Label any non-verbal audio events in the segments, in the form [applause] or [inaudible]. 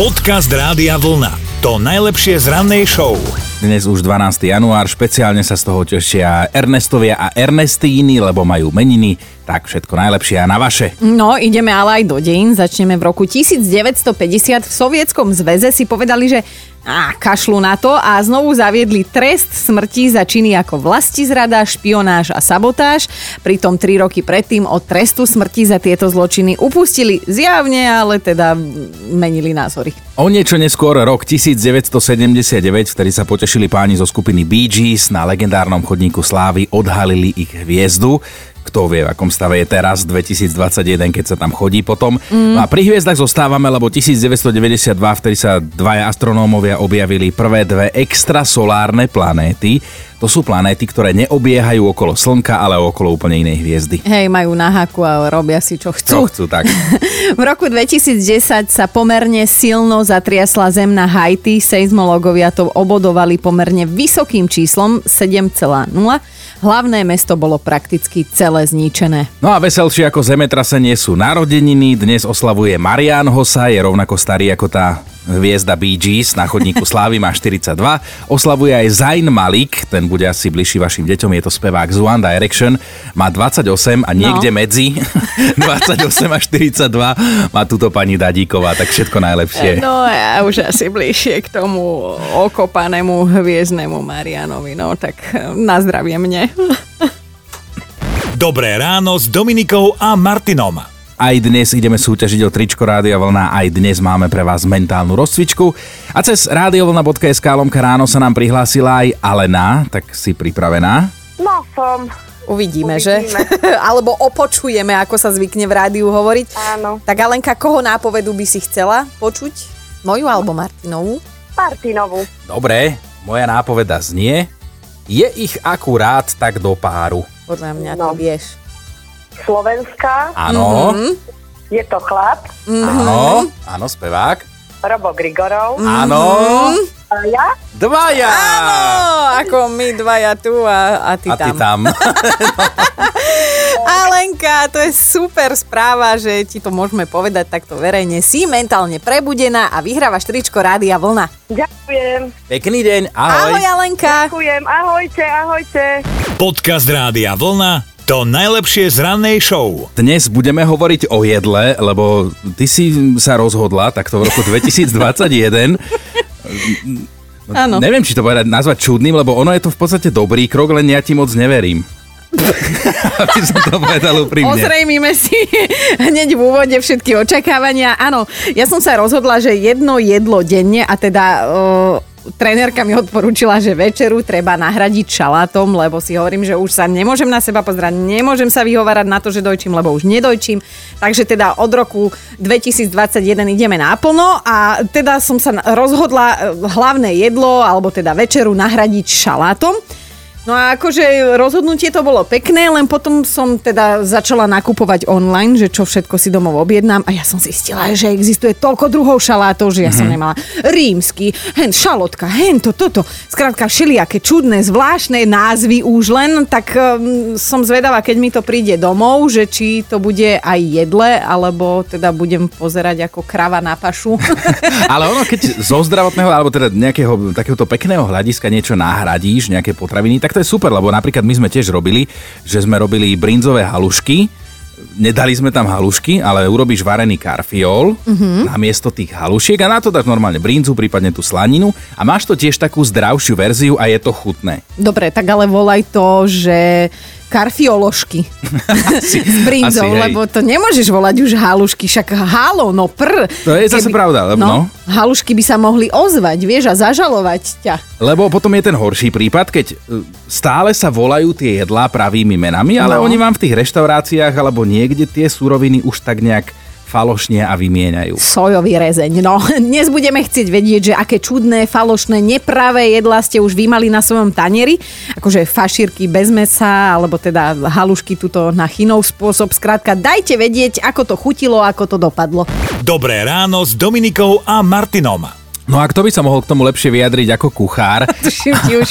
Podcast Rádia Vlna. To najlepšie z rannej show. Dnes už 12. január, špeciálne sa z toho tešia Ernestovia a Ernestíny, lebo majú meniny, tak všetko najlepšie a na vaše. No, ideme ale aj do dejín. Začneme v roku 1950. V Sovietskom zväze si povedali, že a kašľu na to a znovu zaviedli trest smrti za činy ako vlastizrada, špionáž a sabotáž. Pritom tri roky predtým od trestu smrti za tieto zločiny upustili zjavne, ale teda menili názory. O niečo neskôr rok 1979, vtedy sa potešili páni zo skupiny Bee Gees na legendárnom chodníku Slávy, odhalili ich hviezdu kto vie, v akom stave je teraz 2021, keď sa tam chodí potom. Mm. No a pri hviezdach zostávame, lebo 1992, vtedy sa dvaja astronómovia objavili prvé dve extrasolárne planéty. To sú planéty, ktoré neobiehajú okolo Slnka, ale okolo úplne inej hviezdy. Hej, majú na haku a robia si čo chcú. Čo chcú, tak. [laughs] v roku 2010 sa pomerne silno zatriasla zem na Haiti. Seizmológovia to obodovali pomerne vysokým číslom 7,0 Hlavné mesto bolo prakticky celé zničené. No a veselšie ako zemetrasenie sú narodeniny. Dnes oslavuje Marian Hosa, je rovnako starý ako tá hviezda Bee Gees na chodníku Slávy má 42. Oslavuje aj Zayn Malik, ten bude asi bližší vašim deťom, je to spevák z One Direction, má 28 a niekde no. medzi [laughs] 28 a 42 má túto pani Dadíková, tak všetko najlepšie. No ja už asi bližšie k tomu okopanému hviezdnemu Marianovi, no tak na zdravie mne. [laughs] Dobré ráno s Dominikou a Martinom. Aj dnes ideme súťažiť o tričko Rádia Vlna, aj dnes máme pre vás mentálnu rozcvičku. A cez radiovlna.sk lomka ráno sa nám prihlásila aj Alena, tak si pripravená? No som. Uvidíme, Uvidíme. že? [laughs] Alebo opočujeme, ako sa zvykne v rádiu hovoriť. Áno. Tak Alenka, koho nápovedu by si chcela počuť? Moju alebo Martinovú? Martinovú. Dobre, moja nápoveda znie, je ich akurát tak do páru. Podľa mňa no. to vieš. Slovenska. Áno. Mm-hmm. Je to chlap. Mm-hmm. Áno, áno, spevák. Robo Grigorov. Áno. A ja? Dvaja! Áno, ako my dvaja tu a, a ty a tam. ty tam. [laughs] Alenka, to je super správa, že ti to môžeme povedať takto verejne. Si mentálne prebudená a vyhrávaš tričko Rádia Vlna. Ďakujem. Pekný deň, ahoj. Ahoj Alenka. Ďakujem, ahojte, ahojte. Podcast Rádia Vlna to najlepšie z rannej show. Dnes budeme hovoriť o jedle, lebo ty si sa rozhodla takto v roku 2021. Áno. Neviem, či to povedať nazvať čudným, lebo ono je to v podstate dobrý krok, len ja ti moc neverím. [laughs] Aby som to povedal úprimne. Ozrejmime si hneď v úvode všetky očakávania. Áno, ja som sa rozhodla, že jedno jedlo denne a teda trénerka mi odporúčila, že večeru treba nahradiť šalátom, lebo si hovorím, že už sa nemôžem na seba pozerať, nemôžem sa vyhovárať na to, že dojčím, lebo už nedojčím. Takže teda od roku 2021 ideme naplno a teda som sa rozhodla eh, hlavné jedlo, alebo teda večeru nahradiť šalátom. No a akože rozhodnutie to bolo pekné, len potom som teda začala nakupovať online, že čo všetko si domov objednám a ja som zistila, že existuje toľko druhov šalátov, že ja mm-hmm. som mhm. nemala rímsky, hen šalotka, hen to, toto. Skrátka všelijaké čudné, zvláštne názvy už len, tak um, som zvedavá, keď mi to príde domov, že či to bude aj jedle, alebo teda budem pozerať ako krava na pašu. [laughs] Ale ono, keď zo zdravotného, alebo teda nejakého takéhoto pekného hľadiska niečo nahradíš, nejaké potraviny, tak to je super, lebo napríklad my sme tiež robili, že sme robili brinzové halušky, nedali sme tam halušky, ale urobíš varený karfiol mm-hmm. namiesto tých halušiek a na to dáš normálne brinzu, prípadne tú slaninu a máš to tiež takú zdravšiu verziu a je to chutné. Dobre, tak ale volaj to, že karfioložky [laughs] s brinzou, asi, lebo to nemôžeš volať už halušky, však halo, no pr. To je zase pravda, lebo no, no. Halušky by sa mohli ozvať, vieš, a zažalovať ťa. Lebo potom je ten horší prípad, keď e, stále sa volajú tie jedlá pravými menami, ale no. oni vám v tých reštauráciách alebo niekde tie súroviny už tak nejak falošne a vymieňajú. Sojový rezeň. No, [laughs] dnes budeme chcieť vedieť, že aké čudné, falošné, nepravé jedlá ste už vymali na svojom tanieri. Akože fašírky bez mesa, alebo teda halušky tuto na chinov spôsob. Skrátka, dajte vedieť, ako to chutilo, ako to dopadlo. Dobré ráno s Dominikou a Martinom. No a kto by sa mohol k tomu lepšie vyjadriť ako kuchár? [laughs] Tuším ti už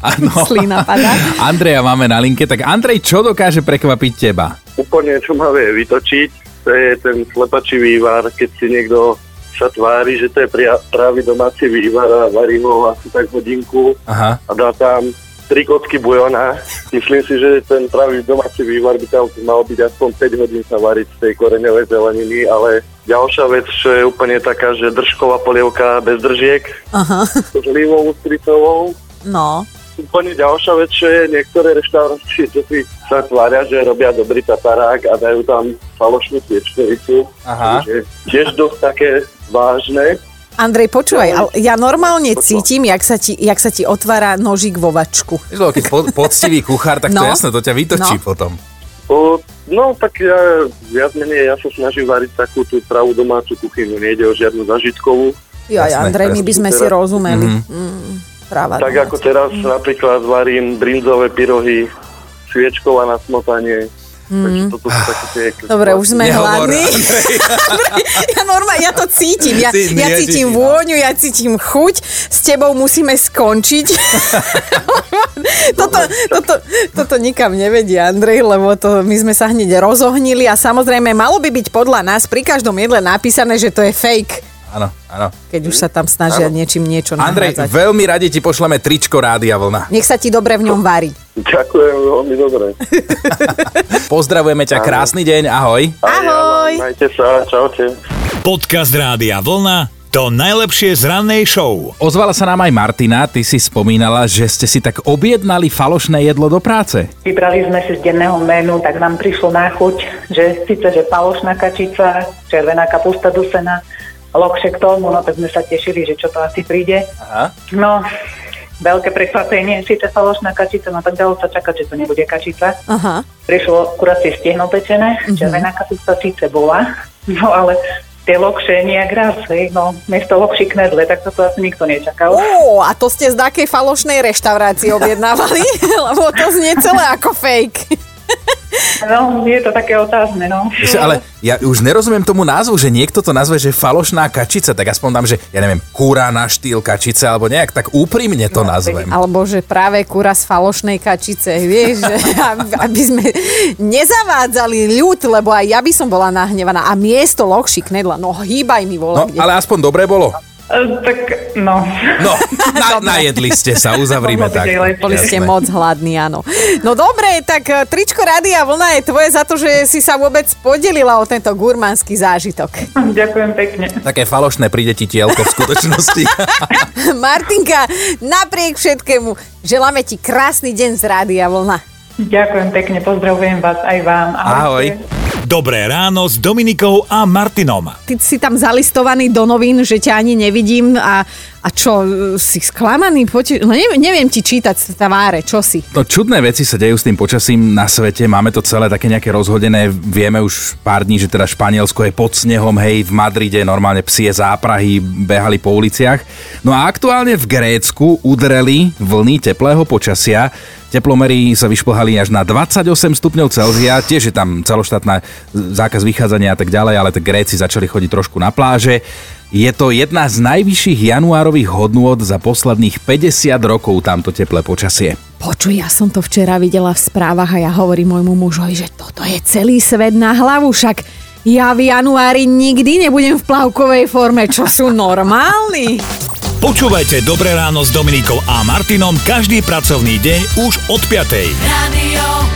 ano. slína padá. Andreja máme na linke, tak Andrej, čo dokáže prekvapiť teba? Úplne, čo ma vie vytočiť, to je ten slepačí vývar, keď si niekto sa tvári, že to je pria, pravý domáci vývar a varí ho asi tak hodinku Aha. a dá tam tri kocky bujona. Myslím si, že ten pravý domáci vývar by tam mal byť aspoň 5 hodín sa variť z tej koreňovej zeleniny, ale ďalšia vec, čo je úplne taká, že držková polievka bez držiek, Aha, s olivovou, stricovou. no. Úplne ďalšia vec, čo je niektoré reštaurácie, čo si sa tvária, že robia dobrý tatarák a dajú tam falošnú sviečkovicu. Aha. Takže tiež dosť také vážne. Andrej, počúvaj, ale ja normálne cítim, jak sa, ti, jak sa ti otvára nožík vo vačku. Keď po- poctivý kuchár, tak to No. jasné, to ťa vytočí No. potom. O, no, tak ja viac menej, ja sa snažím variť takú tú pravú domácu kuchyňu, nejde o žiadnu zažitkovú. Jo, Jasné, Andrej, my by sme si rozumeli. Mm, práva Tak domáca. ako teraz napríklad varím brinzové pyrohy, sviečková na smotanie. Takže toto sú také tie... Mm. Dobre, už sme Nehovor, hladní. [laughs] ja normálne, ja to cítim. Ja, Ty- ja cítim no. vôňu, ja cítim chuť. S tebou musíme skončiť. [laughs] toto, toto, toto nikam nevedie, Andrej, lebo to, my sme sa hneď rozohnili a samozrejme malo by byť podľa nás pri každom jedle napísané, že to je fake, Áno, áno. keď už sa tam snažia niečím niečo Andrej, nahrádzať. veľmi radi ti pošleme tričko Rádia Vlna. Nech sa ti dobre v ňom varí. Ďakujem, veľmi dobre. [laughs] Pozdravujeme ťa, krásny deň, ahoj. Ahoj. Majte sa, čaute. Podcast Rádia Vlna to najlepšie z rannej show. Ozvala sa nám aj Martina, ty si spomínala, že ste si tak objednali falošné jedlo do práce. Vybrali sme si z denného menu, tak nám prišlo na chuť, že síce, že palošná kačica, červená kapusta dusená, lokše k tomu, no tak sme sa tešili, že čo to asi príde. Aha. No, veľké prekvapenie, síce falošná kačica, no tak dalo sa čakať, že to nebude kačica. Aha. Prišlo kuracie stehno pečené, červená kapusta síce bola, [laughs] no ale tie lokše nejak raz, hej, no, miesto lokší knedle, tak toto asi nikto nečakal. Ó, a to ste z takej falošnej reštaurácie objednávali? [laughs] Lebo to znie celé ako fake. [laughs] No, je to také otázne, no. Ale ja už nerozumiem tomu názvu, že niekto to nazve, že falošná kačica, tak aspoň dám, že ja neviem, kúra na štýl kačice, alebo nejak tak úprimne to No, nazvem. Alebo že práve kura z falošnej kačice, vieš, že [laughs] ab- aby sme nezavádzali ľud, lebo aj ja by som bola nahnevaná. A miesto lokší knedla, no hýbaj mi No, vola. kde. ale aspoň dobre bolo. E, tak, no. No, [laughs] na, najedli ste sa, uzavrime tak. Boli ste moc hladní, áno. No dobre, tak e, tričko Rádia Vlna je tvoje za to, že si sa vôbec podelila o tento gurmánsky zážitok. Ďakujem pekne. Také falošné príde ti tielko v skutočnosti. [laughs] Martinka, napriek všetkému, želáme ti krásny deň z Rádia Vlna. Ďakujem pekne, pozdravujem vás aj vám. Ahoj. Dobré ráno s Dominikou a Martinom. Ty si tam zalistovaný do novín, že ťa ani nevidím a, a čo, e, si sklamaný? Pote- no neviem, neviem ti čítať z tváre, čo si? No čudné veci sa dejú s tým počasím na svete, máme to celé také nejaké rozhodené, vieme už pár dní, že teda Španielsko je pod snehom, hej, v Madride normálne psie záprahy behali po uliciach. No a aktuálne v Grécku udreli vlny teplého počasia, Teplomery sa vyšplhali až na 28 stupňov Celzia, tiež je tam celoštátna zákaz vychádzania a tak ďalej, ale tak Gréci začali chodiť trošku na pláže. Je to jedna z najvyšších januárových hodnôt za posledných 50 rokov tamto teplé počasie. Počuj, ja som to včera videla v správach a ja hovorím môjmu mužovi, že toto je celý svet na hlavu, však ja v januári nikdy nebudem v plavkovej forme, čo sú normálni. Počúvajte Dobré ráno s Dominikou a Martinom každý pracovný deň už od 5. Radio.